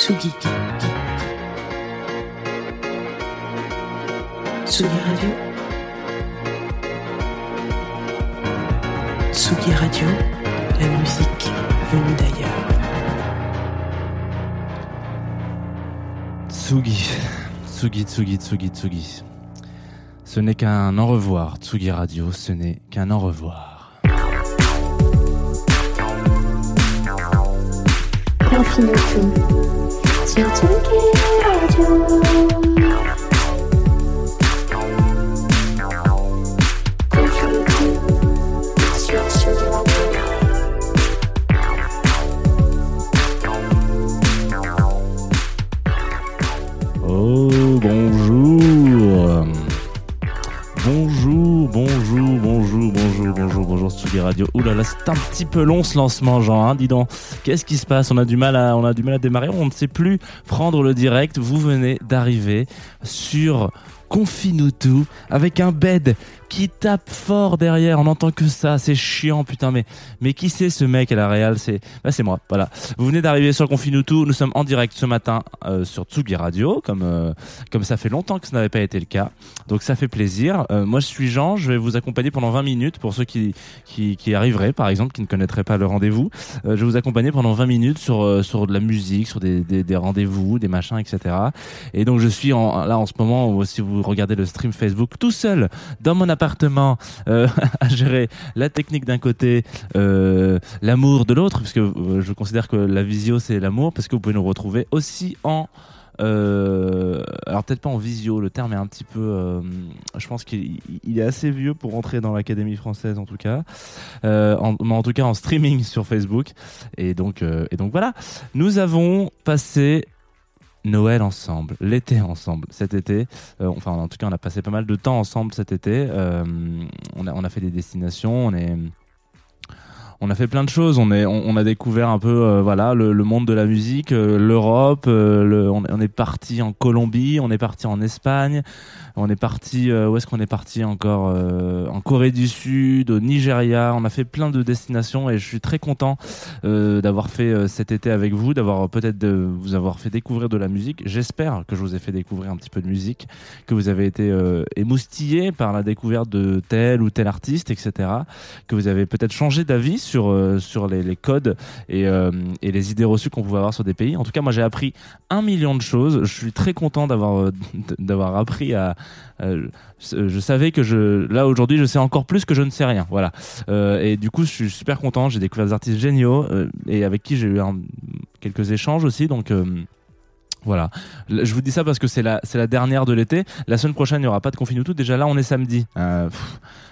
Tsugi. Tsugi Radio. Tsugi Radio, la musique venue d'ailleurs. Tsugi, Tsugi, Tsugi, Tsugi, Tsugi. Ce n'est qu'un au revoir, Tsugi Radio, ce n'est qu'un au revoir. Infinitum. Sur Tsugi Radio. Là, c'est un petit peu long ce lancement, Jean, hein, dis donc. Qu'est-ce qui se passe? On a du mal on a du mal à démarrer, on ne sait plus prendre le direct. Vous venez d'arriver sur Confine-nous tout avec un bed qui tape fort derrière. On entend que ça, c'est chiant, putain. Mais mais qui c'est ce mec à la Real? C'est bah, c'est moi. Voilà. Vous venez d'arriver sur Confine-nous tout. Nous sommes en direct ce matin euh, sur Tsugi Radio, comme euh, comme ça fait longtemps que ce n'avait pas été le cas. Donc ça fait plaisir. Euh, moi je suis Jean. Je vais vous accompagner pendant 20 minutes pour ceux qui qui, qui arriveraient, par exemple, qui ne connaîtraient pas le rendez-vous. Euh, je vais vous accompagner pendant 20 minutes sur euh, sur de la musique, sur des des, des rendez-vous, des machins, etc. Et donc je suis en, là en ce moment, si vous regardez le stream Facebook, tout seul dans mon appartement euh, à gérer la technique d'un côté, euh, l'amour de l'autre, parce que euh, je considère que la visio c'est l'amour, parce que vous pouvez nous retrouver aussi en alors peut-être pas en visio, le terme est un petit peu, je pense qu'il il est assez vieux pour entrer dans l'Académie française en tout cas, en, mais en tout cas en streaming sur Facebook. Et donc, et donc voilà, nous avons passé Noël ensemble, l'été ensemble, cet été. Euh, enfin, en tout cas, on a passé pas mal de temps ensemble cet été. Euh, on, a, on a fait des destinations, on est. On a fait plein de choses. On est, on, on a découvert un peu, euh, voilà, le, le monde de la musique, euh, l'Europe. euh, le- on, on est parti en Colombie, on est parti en Espagne, on est parti. euh, où est-ce qu'on est parti encore euh, En Corée du Sud, au Nigeria. On a fait plein de destinations et je suis très content euh, d'avoir fait cet été avec vous, d'avoir peut-être de vous avoir fait découvrir de la musique. J'espère que je vous ai fait découvrir un petit peu de musique, que vous avez été émoustillé par la découverte de tel ou tel artiste, etc. Que vous avez peut-être changé d'avis sur euh, sur les, codes et, euh, et les idées reçues qu'on pouvait avoir sur des pays. En tout cas, moi j'ai appris un million de choses. Je suis très content d'avoir euh, d'avoir appris à. je savais que je là aujourd'hui je sais encore plus que je ne sais rien. Voilà. Et du coup, je suis super content. J'ai découvert des artistes géniaux et avec qui j'ai eu quelques échanges aussi. Donc voilà. Je vous dis ça parce que c'est la c'est la dernière de l'été. La semaine prochaine, il n'y aura pas de confine tout. Déjà là, on est samedi. Euh,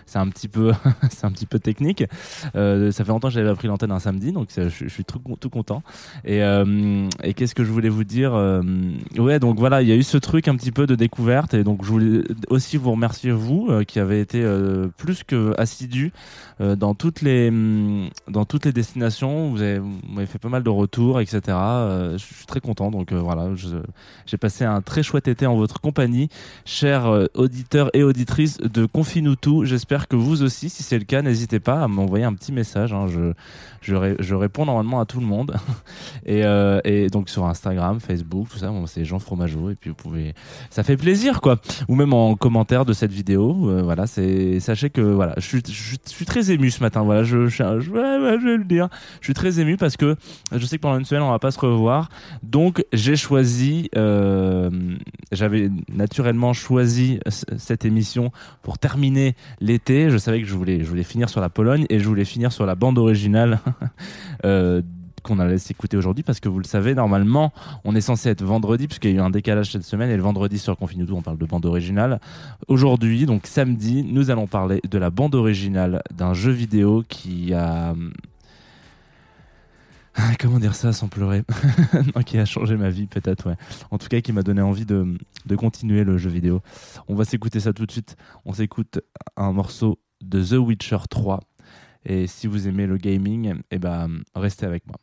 c'est un petit peu c'est un petit peu technique. Euh, ça fait longtemps que j'avais pris l'antenne un samedi, donc je, suis tout, tout content. Et, euh, et qu'est-ce que je voulais vous dire Ouais, donc voilà, il y a eu ce truc un petit peu de découverte, et donc je voulais aussi vous remercier vous qui avez été plus que assidus dans toutes les hum, dans toutes les destinations. Vous avez, m'avez fait pas mal de retours, etc. Je suis très content. Donc voilà, j'ai passé un très chouette été en votre compagnie, chers euh, auditeurs et auditrices de Confine tout. J'espère que vous aussi, si c'est le cas, n'hésitez pas à m'envoyer un petit message. hein. Je, je, ré- je réponds normalement à tout le monde. et, euh, et donc sur Instagram, Facebook, tout ça, c'est Jean Fromageau. Et puis vous pouvez, ça fait plaisir quoi. Ou même en commentaire de cette vidéo. euh, voilà, c'est sachez que voilà, je suis, je, suis- très ému ce matin. Voilà, je, je vais le dire. Je suis très ému parce que je sais que pendant une semaine on va pas se revoir. Donc j'ai choisi, euh, j'avais naturellement choisi cette émission pour terminer l'été. Je savais que je voulais, je voulais finir sur la Pologne et je voulais finir sur la bande originale euh, qu'on allait s'écouter aujourd'hui parce que vous le savez, normalement, on est censé être vendredi puisqu'il y a eu un décalage cette semaine et le vendredi sur Confinuto, on parle de bande originale. Aujourd'hui, donc samedi, nous allons parler de la bande originale d'un jeu vidéo qui a Comment dire ça sans pleurer Qui a changé ma vie, peut-être, ouais. En tout cas, qui m'a donné envie de, de continuer le jeu vidéo. On va s'écouter ça tout de suite. On s'écoute un morceau de The Witcher 3. Et si vous aimez le gaming, eh ben, restez avec moi.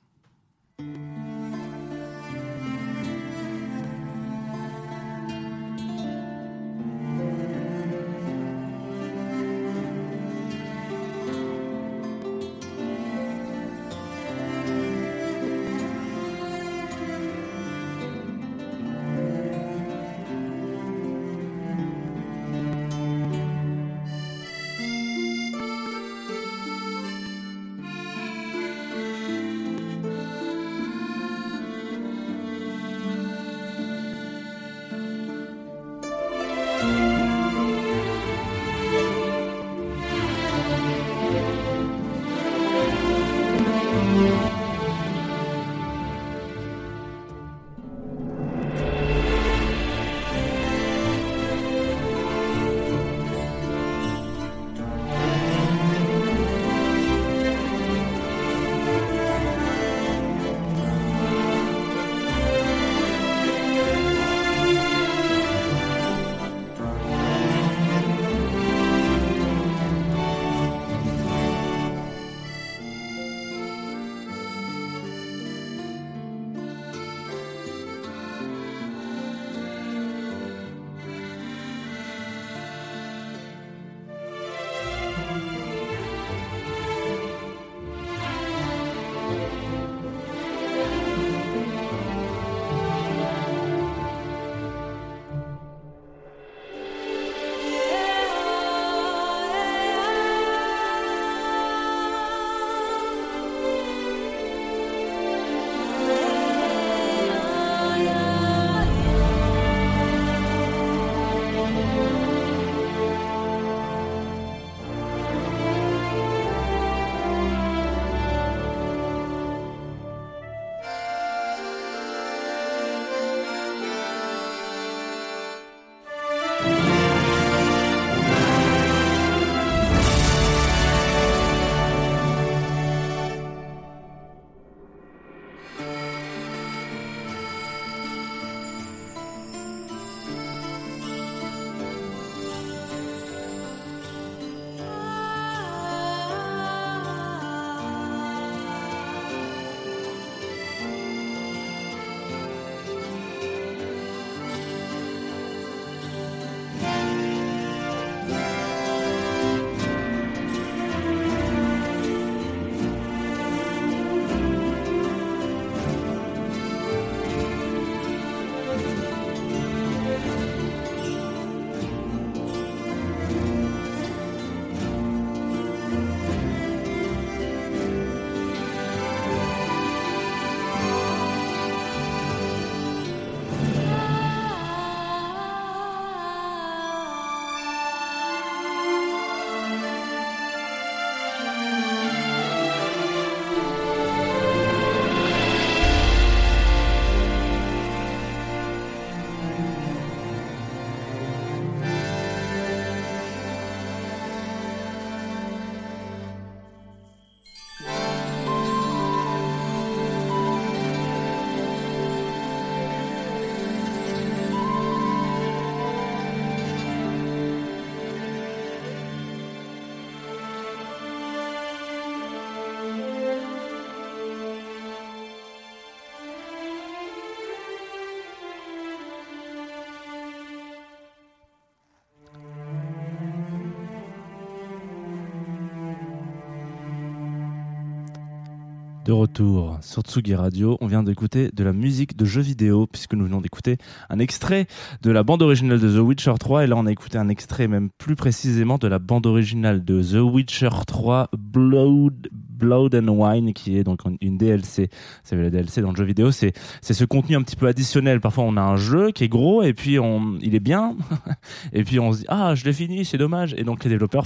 De retour sur Tsugi Radio, on vient d'écouter de la musique de jeux vidéo puisque nous venons d'écouter un extrait de la bande originale de The Witcher 3 et là on a écouté un extrait même plus précisément de la bande originale de The Witcher 3 Blood, Blood and Wine qui est donc une DLC. Vous savez la DLC dans le jeu vidéo c'est ce contenu un petit peu additionnel. Parfois on a un jeu qui est gros et puis on il est bien et puis on se dit ah je l'ai fini c'est dommage et donc les développeurs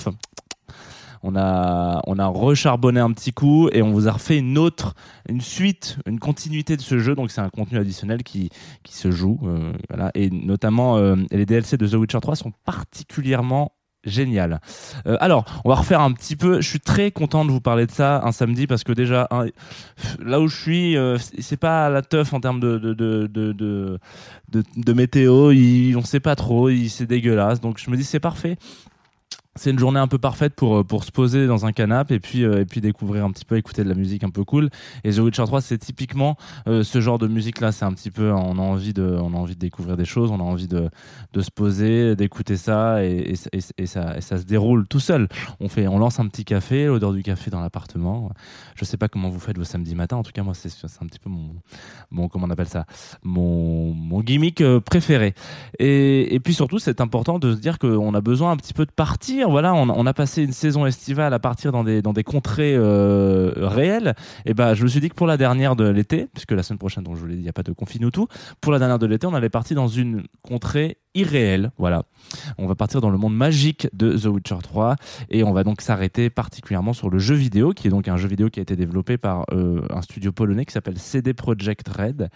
on a, on a recharbonné un petit coup et on vous a refait une autre, une suite, une continuité de ce jeu. Donc c'est un contenu additionnel qui, qui se joue, euh, voilà. Et notamment, euh, les DLC de The Witcher 3 sont particulièrement génial. Euh, alors, on va refaire un petit peu. Je suis très content de vous parler de ça un samedi parce que déjà, là où je suis, euh, c'est pas la teuf en termes de de de de, météo. Il, on sait pas trop. C'est dégueulasse. Donc je me dis c'est parfait. C'est une journée un peu parfaite pour euh, pour se poser dans un canapé et puis euh, et puis découvrir un petit peu, écouter de la musique un peu cool. Et The Witcher 3, c'est typiquement euh, ce genre de musique là. C'est un petit peu, on a envie de on a envie de découvrir des choses, on a envie de de se poser, d'écouter ça et, et, ça, ça se déroule tout seul. On fait, on lance un petit café, l'odeur du café dans l'appartement. Je sais pas comment vous faites vos samedis matins. En tout cas, moi, c'est un petit peu mon, mon comment on appelle ça, mon, mon gimmick euh, préféré. Et, et puis surtout, c'est important de se dire qu'on a besoin un petit peu de partir. Voilà, on, a- passé une saison estivale à partir dans des dans des contrées euh, réelles. Et ben, je me suis dit que pour la dernière de l'été, puisque la semaine prochaine, donc je vous l'ai dit, il n'y a pas de confine ou tout. Pour la dernière de l'été, on allait partir dans une contrée irréelle. Voilà. On va partir dans le monde magique de The Witcher 3 et on va donc s'arrêter particulièrement sur le jeu vidéo, qui est donc un jeu vidéo qui a été développé par euh, un studio polonais qui s'appelle CD Projekt Red,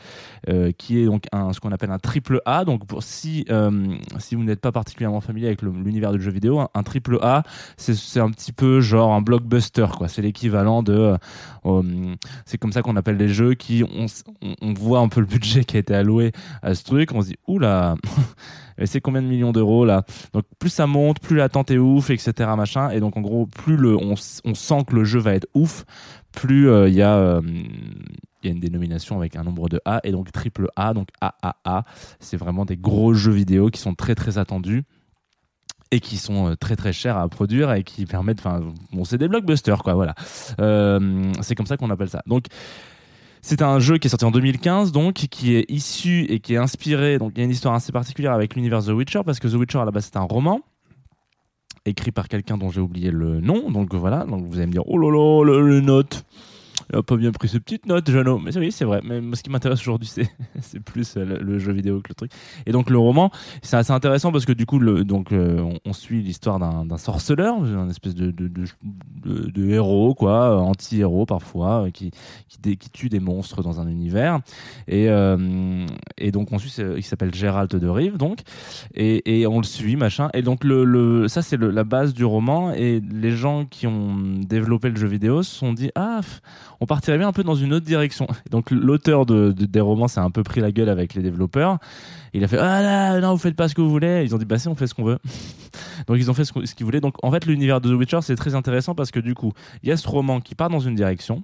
qui est donc un, qu'on appelle un triple A. Donc euh, si vous n'êtes pas particulièrement familier avec l'univers du jeu vidéo, un, triple A, c'est un petit peu genre un blockbuster. C'est l'équivalent de... euh, c'est comme ça qu'on appelle les jeux qui... On, on voit un peu le budget qui a été alloué à ce truc, on se dit, oula et c'est combien de millions d'euros là? Donc plus ça monte plus l'attente est ouf etc machin. Et donc en gros plus le on, on sent que le jeu va être ouf plus euh, il y a euh, il y a une dénomination avec un nombre de A et donc triple A donc AAA c'est vraiment des gros jeux vidéo qui sont très très attendus et qui sont euh, très très chers à produire et qui permettent enfin bon c'est des blockbusters quoi voilà. C'est comme ça qu'on appelle ça. Donc c'est un jeu qui est sorti en 2015, donc qui est issu et qui est inspiré. Donc il y a une histoire assez particulière avec l'univers The Witcher parce que The Witcher à la base c'est un roman écrit par quelqu'un dont j'ai oublié le nom. Donc voilà, donc vous allez me dire oh là là, le, le note. Pas bien pris ses petites notes, Jeannot. Mais oui, c'est vrai. Mais ce qui m'intéresse aujourd'hui, c'est, c'est plus euh, le, jeu vidéo que le truc. Et donc, le roman, c'est assez intéressant parce que du coup, donc, euh, on, suit l'histoire d'un, sorceleur, un espèce de, de, de, héros, quoi, anti-héros parfois, euh, qui, qui, tue des monstres dans un univers. Et, et donc, on suit, il s'appelle Gérald de Rive, donc. Et, et on le suit, machin. Et donc, le, le, ça, c'est la base du roman. Et les gens qui ont développé le jeu vidéo se sont dit, ah, on partirait bien un peu dans une autre direction. Donc l'auteur de, de- des romans s'est un peu pris la gueule avec les développeurs. Il a fait ah là non vous faites pas ce que vous voulez. Ils ont dit bah si on fait ce qu'on veut. donc ils ont fait ce, qu'ils voulaient. Donc en fait l'univers de The Witcher c'est très intéressant parce que du coup il y a ce roman qui part dans une direction.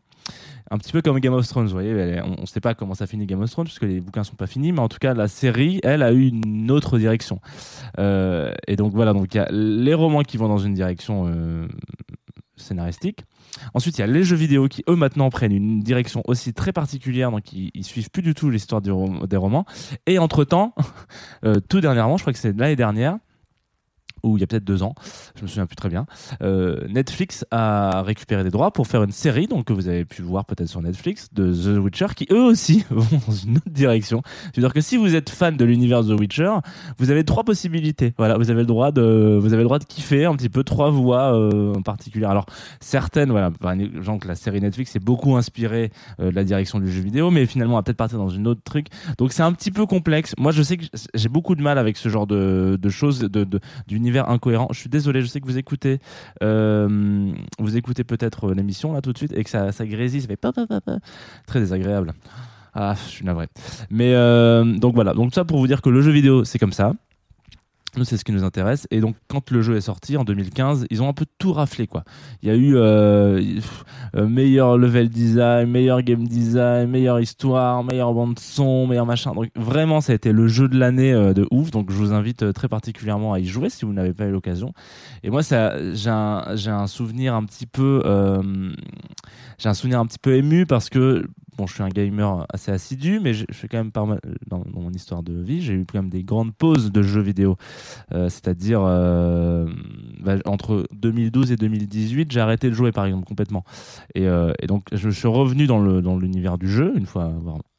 Un petit peu comme Game of Thrones, vous voyez, on ne sait pas comment ça finit Game of Thrones puisque les bouquins sont pas finis, mais en tout cas la série, elle a eu une autre direction. Euh, et donc voilà, donc il y a les romans qui vont dans une direction euh, scénaristique. Ensuite, il y a les jeux vidéo qui, eux, maintenant prennent une direction aussi très particulière, donc ils, ils suivent plus du tout l'histoire des romans. Et entre-temps, euh, tout dernièrement, je crois que c'est l'année dernière, ou il y a peut-être deux ans, je me souviens plus très bien, euh, Netflix a récupéré des droits pour faire une série, donc que vous avez pu voir peut-être sur Netflix, de The Witcher, qui eux aussi vont dans une autre direction. C'est-à-dire que si vous êtes fan de l'univers The Witcher, vous avez trois possibilités. Voilà, vous avez le droit de, vous avez le droit de kiffer un petit peu trois voix euh, en particulier. Alors certaines, voilà, par exemple la série Netflix est beaucoup inspirée euh, de la direction du jeu vidéo, mais finalement on va peut-être partir dans une autre truc. Donc c'est un petit peu complexe. Moi je sais que j'ai beaucoup de mal avec ce genre de, choses, de, de, incohérent. Je suis désolé, je sais que vous écoutez, euh, vous écoutez peut-être euh, l'émission là tout de suite et que ça, ça grésille, ça très désagréable. Ah, je suis navré. Mais euh, donc voilà, donc ça pour vous dire que le jeu vidéo c'est comme ça. Nous, c'est ce qui nous intéresse. Et donc, quand le jeu est sorti en 2015, ils ont un peu tout raflé, quoi. Il y a eu euh, euh, meilleur level design, meilleur game design, meilleure histoire, meilleure bande son, meilleur machin. Donc, vraiment, ça a été le jeu de l'année euh, de ouf. Donc, je vous invite très particulièrement à y jouer si vous n'avez pas eu l'occasion. Et moi, ça, j'ai un, souvenir un petit peu, j'ai un souvenir un petit peu ému parce que bon, je suis un gamer assez assidu, mais je fais quand même pas mal dans, mon histoire de vie, j'ai eu quand même des grandes pauses de jeux vidéo. Euh, C'est-à-dire euh, bah, entre 2012 et 2018, j'ai arrêté de jouer par exemple complètement. Et, euh, donc je suis revenu dans le dans l'univers du jeu une fois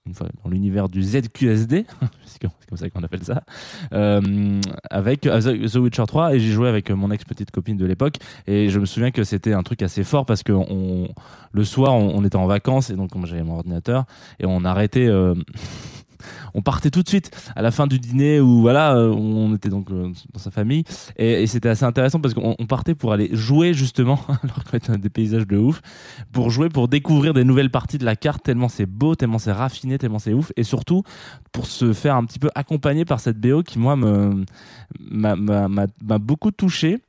dans l'univers du ZQSD, c'est comme ça qu'on appelle ça, euh, avec euh, The Witcher 3 et j'ai joué avec mon ex petite copine de l'époque et je me souviens que c'était un truc assez fort parce que on, le soir on, était en vacances et donc j'avais mon ordinateur et on arrêtait. euh, on partait tout de suite à la fin du dîner où voilà euh, on était donc euh, dans sa famille. Et, c'était assez intéressant parce qu'on on partait pour aller jouer justement alors qu'on était des paysages de ouf pour jouer pour découvrir des nouvelles parties de la carte tellement c'est beau tellement c'est raffiné tellement c'est ouf. Et surtout pour se faire un petit peu accompagner par cette BO qui moi me m'a beaucoup touché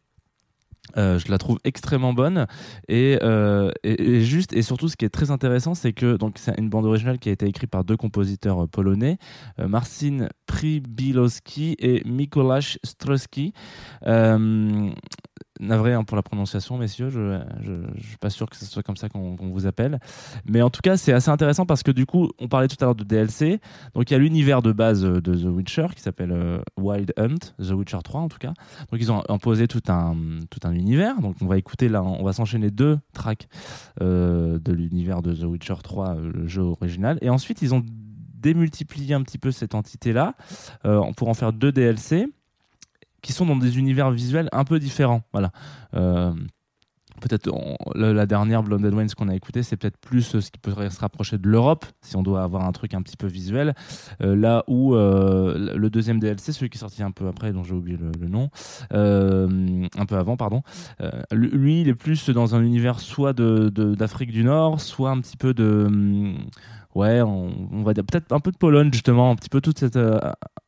euh, je la trouve extrêmement bonne. Et, euh, et, juste et surtout ce qui est très intéressant c'est que donc c'est une bande originale qui a été écrite par deux compositeurs euh, polonais Marcin Przybilowski et Mikołaj Strowski euh, navré hein, pour la prononciation messieurs. Je, je suis pas sûr que ce soit comme ça qu'on vous appelle. Mais en tout cas c'est assez intéressant parce que du coup on parlait tout à l'heure de DLC donc il y a l'univers de base euh, de The Witcher qui s'appelle euh, Wild Hunt The Witcher 3 en tout cas. Donc ils ont imposé tout un tout un univers. Donc on va écouter là, on va s'enchaîner deux tracks euh, de l'univers de The Witcher 3, euh, le jeu original. Et ensuite ils ont démultiplié un petit peu cette entité là pour en faire deux DLC qui sont dans des univers visuels un peu différents. Voilà. Euh, Peut-être la, dernière Blonde Wayne qu'on a écouté, c'est peut-être plus euh, ce qui pourrait se rapprocher de l'Europe, si on doit avoir un truc un petit peu visuel. Euh, là où le deuxième DLC, celui qui est sorti un peu après, dont j'ai oublié le, nom, un peu avant, pardon, lui, il est plus dans un univers soit d'Afrique du Nord, soit un petit peu de. Ouais, on, va dire peut-être un peu de Pologne justement, un petit peu toute cette euh,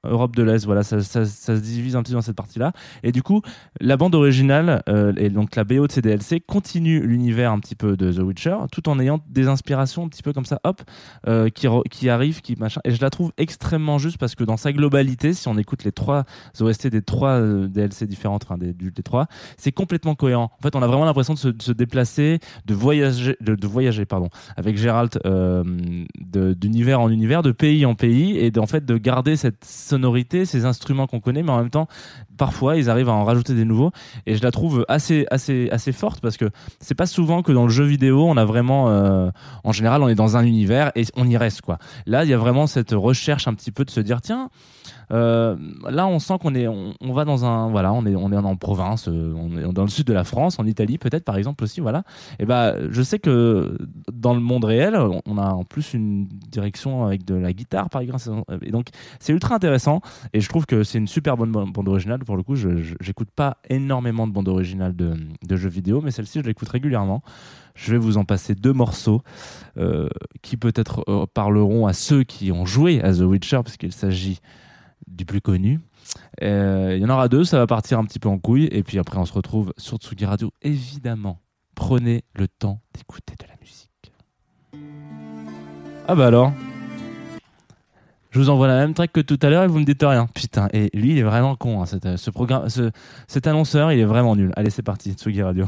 Europe de l'Est. Voilà, ça, ça- se divise un petit peu dans cette partie-là. Et du coup, la bande originale euh, et donc la BO de ces DLC continue l'univers un petit peu de The Witcher, tout en ayant des inspirations un petit peu comme ça, hop, euh, qui, qui arrivent, qui machin. Et je la trouve extrêmement juste parce que dans sa globalité, si on écoute les trois OST des trois euh, DLC différentes, enfin des, des trois, c'est complètement cohérent. En fait, on a vraiment l'impression de se, déplacer, de voyager, de, voyager, pardon, avec Gérald euh, d'univers en univers, de pays en pays, et en fait de garder cette sonorité, ces instruments qu'on connaît, mais en même temps, parfois, ils arrivent à en rajouter des nouveaux. Et je la trouve assez, assez, assez forte parce que c'est pas souvent que dans le jeu vidéo, on a vraiment, euh, en général, on est dans un univers et on y reste quoi. Là, il y a vraiment cette recherche un petit peu de se dire tiens. euh, là, on sent qu'on est, on, va dans un, voilà, on est, on est en province, euh, on est dans le sud de la France, en Italie peut-être par exemple aussi, voilà. Et ben, je sais que dans le monde réel, on a en plus une direction avec de la guitare par exemple, et donc c'est ultra intéressant. Et je trouve que c'est une super bonne ban- bande originale. Pour le coup, je j'écoute pas énormément de bandes originales de, jeux vidéo, mais celle-ci, je l'écoute régulièrement. Je vais vous en passer deux morceaux euh, qui peut-être euh, parleront à ceux qui ont joué à The Witcher, parce qu'il s'agit du plus connu. Euh, Il y en aura deux, ça va partir un petit peu en couille, et puis après on se retrouve sur Tsugi Radio. Évidemment, prenez le temps d'écouter de la musique. Ah bah alors je vous envoie la même track que tout à l'heure et vous me dites rien. Putain, et lui, il est vraiment con. hein, cet, ce programme, ce- cet annonceur, il est vraiment nul. Allez, c'est parti, Tsugi Radio.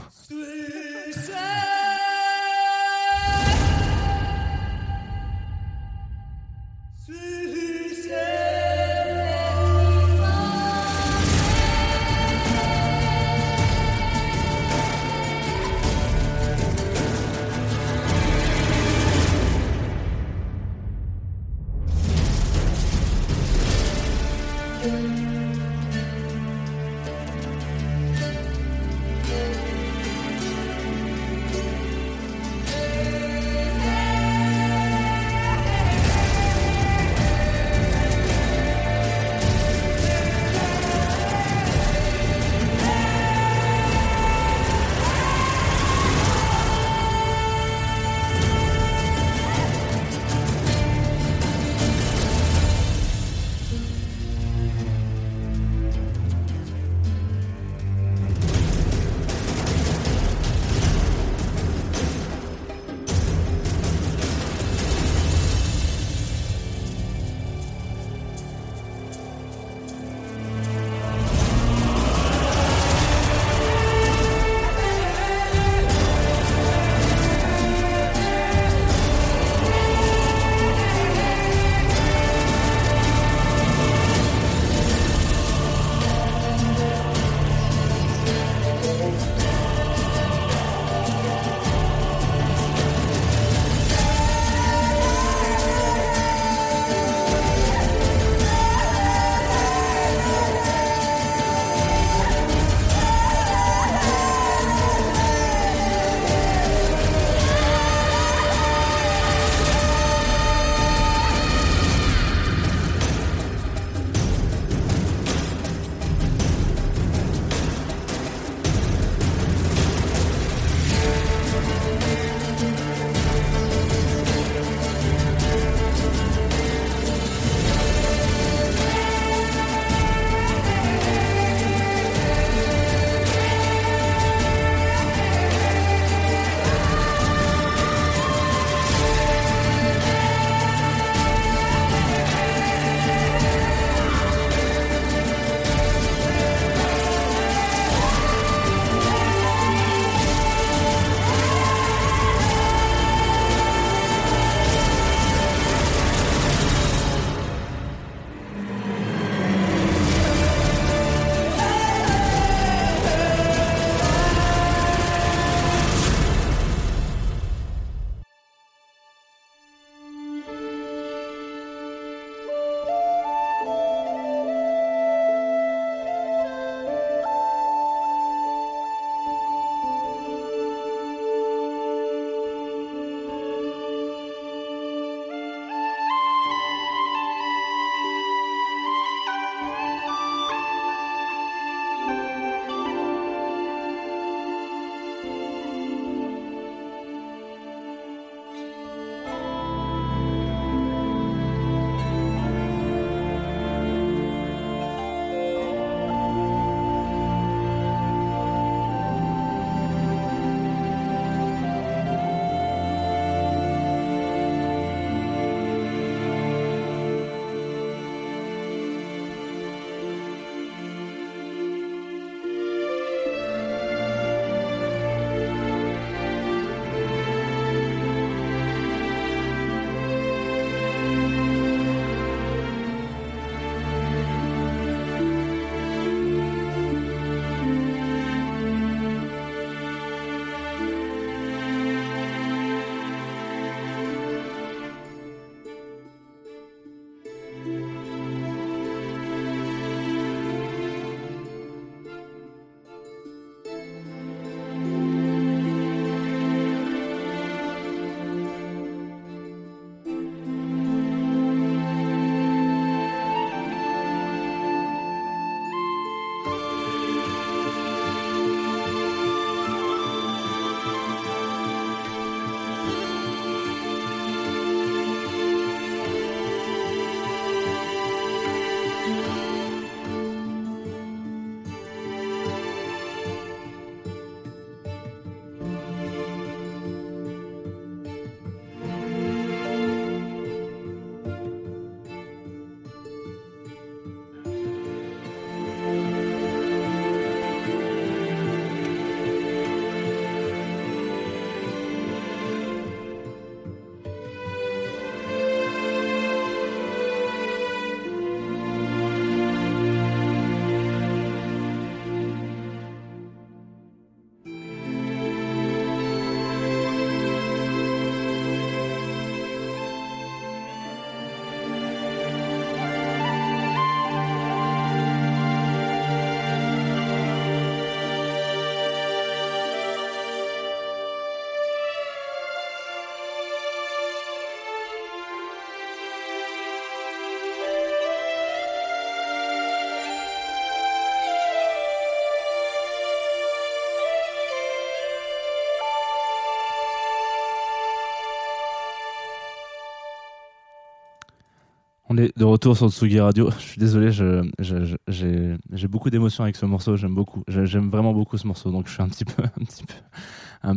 On est de retour sur Tsugi Radio. Je suis désolé, j'ai beaucoup d'émotions avec ce morceau. J'aime beaucoup. J'aime vraiment beaucoup ce morceau, donc je suis un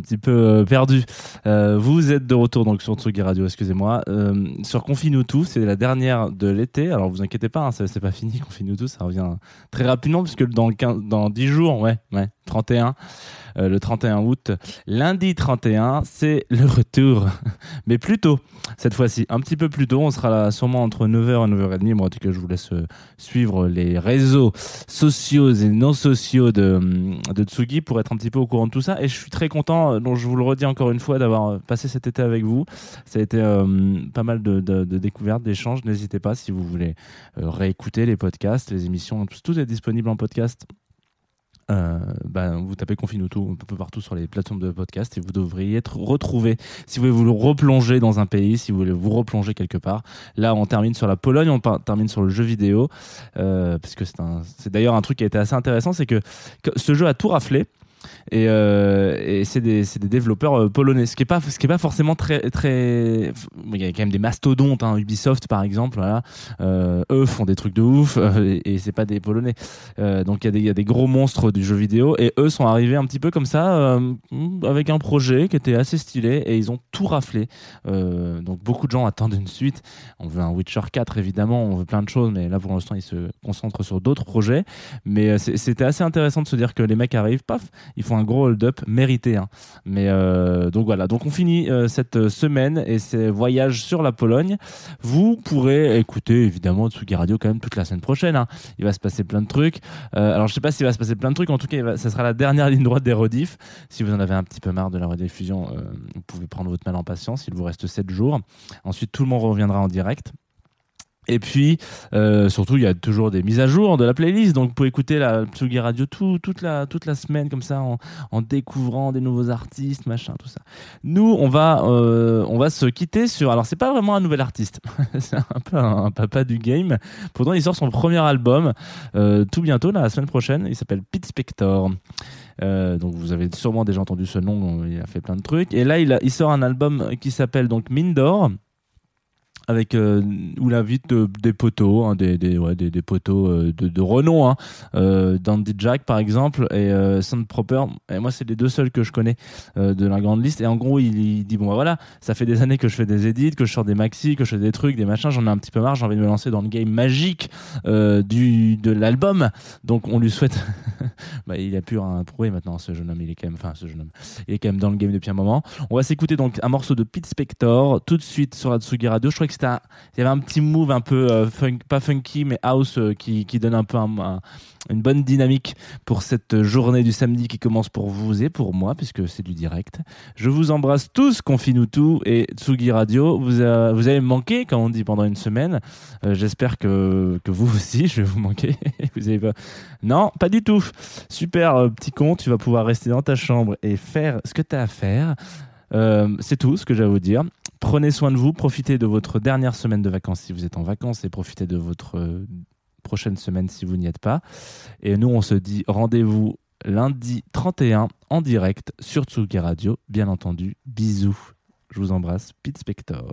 petit peu, euh, perdu. Euh, vous êtes de retour donc sur Tsugi Radio. Excusez-moi. Euh, sur Confine-nous tout, c'est la dernière de l'été. Alors vous inquiétez pas, hein, c'est pas fini. Confine-nous tout, ça revient très rapidement puisque dans le 15 dans 10 jours, ouais, ouais, 31. euh, le 31 août, lundi 31, c'est le retour, mais plus tôt cette fois-ci, un petit peu plus tôt. On sera là sûrement entre 9h et 9h30. Moi, en tout cas, je vous laisse euh, suivre les réseaux sociaux et non sociaux de, hum, de Tsugi pour être un petit peu au courant de tout ça. Et je suis très content, euh, donc je vous le redis encore une fois, d'avoir passé cet été avec vous. Ça a été euh, pas mal de, découvertes, d'échanges. N'hésitez pas si vous voulez réécouter les podcasts, les émissions. Tout est disponible en podcast. Euh, ben, vous tapez Confinuto un peu partout sur les plateformes de podcast et vous devriez être retrouvé si vous voulez vous replonger dans un pays, si vous voulez vous replonger quelque part. Là, on termine sur la Pologne, on termine sur le jeu vidéo, euh, parce que c'est d'ailleurs un truc qui a été assez intéressant, c'est que ce jeu a tout raflé. Et, euh, et c'est des, développeurs euh, polonais, ce qui est pas forcément très très. Il y a quand même des mastodontes, hein, Ubisoft par exemple. Euh, eux font des trucs de ouf et, et c'est pas des polonais. Donc il y, y a des gros monstres du jeu vidéo et eux sont arrivés un petit peu comme ça avec un projet qui était assez stylé et ils ont tout raflé. Donc beaucoup de gens attendent une suite. On veut un Witcher 4 évidemment, on veut plein de choses, mais là pour l'instant ils se concentrent sur d'autres projets. Mais c'était assez intéressant de se dire que les mecs arrivent, paf, ils font un gros hold-up mérité. hein. Mais euh, donc voilà, donc on finit euh, cette semaine et ces voyages sur la Pologne. Vous pourrez écouter évidemment Tsugi Radio quand même toute la semaine prochaine. hein. Il va se passer plein de trucs. Euh, alors je sais pas s'il va se passer plein de trucs. En tout cas, ça sera la dernière ligne droite des rediffs. Si vous en avez un petit peu marre de la rediffusion, euh, vous pouvez prendre votre mal en patience. Il vous reste 7 jours. Ensuite, tout le monde reviendra en direct. Et puis, euh, surtout, il y a toujours des mises à jour de la playlist. Donc, vous pouvez écouter la Tsugi Radio tout, toute, la, toute la semaine, comme ça, en, découvrant des nouveaux artistes, machin, tout ça. Nous, on va, euh, on va se quitter sur. Alors, c'est pas vraiment un nouvel artiste. c'est un peu un, papa du game. Pourtant, il sort son premier album euh, tout bientôt, là, la semaine prochaine. Il s'appelle Pete Spector. Donc vous avez sûrement déjà entendu ce nom, il a fait plein de trucs. Et là, il sort un album qui s'appelle donc Mine d'or avec euh, où il invite euh, des poteaux, hein, des, des, ouais, des, des poteaux euh, de, de renom, hein, euh, Dandy Jack par exemple et euh, Sound Proper. Et moi, c'est les deux seuls que je connais euh, de la grande liste. Et en gros, il, dit bon bah, voilà, ça fait des années que je fais des edits, que je sors des maxi, que je fais des trucs, des machins. J'en ai un petit peu marre. J'ai envie de me lancer dans le game magique du de l'album. Donc on lui souhaite. bah, il a pu un prouver maintenant ce jeune homme. Il est quand même, enfin ce jeune homme, il est quand même dans le game depuis un moment. On va s'écouter donc un morceau de Pete Spector tout de suite sur la Radio. Je crois que c'était un- il y avait un petit move un peu euh, pas funky mais house euh, qui, qui donne un peu un- un- une bonne dynamique pour cette journée du samedi qui commence pour vous et pour moi puisque c'est du direct. Je vous embrasse tous, confine-nous tout et Tsugi Radio. Vous, a- vous avez manqué comme on dit pendant une semaine. Euh, J'espère que, que vous aussi, je vais vous manquer. vous avez pas... Non, pas du tout. Super euh, petit con, tu vas pouvoir rester dans ta chambre et faire ce que tu as à faire. Euh, c'est tout ce que j'ai à vous dire. Prenez soin de vous, profitez de votre dernière semaine de vacances si vous êtes en vacances et profitez de votre euh, prochaine semaine si vous n'y êtes pas. Et nous, on se dit rendez-vous lundi 31 en direct sur Tsugi Radio, bien entendu. Bisous. Je vous embrasse. Pete Spector.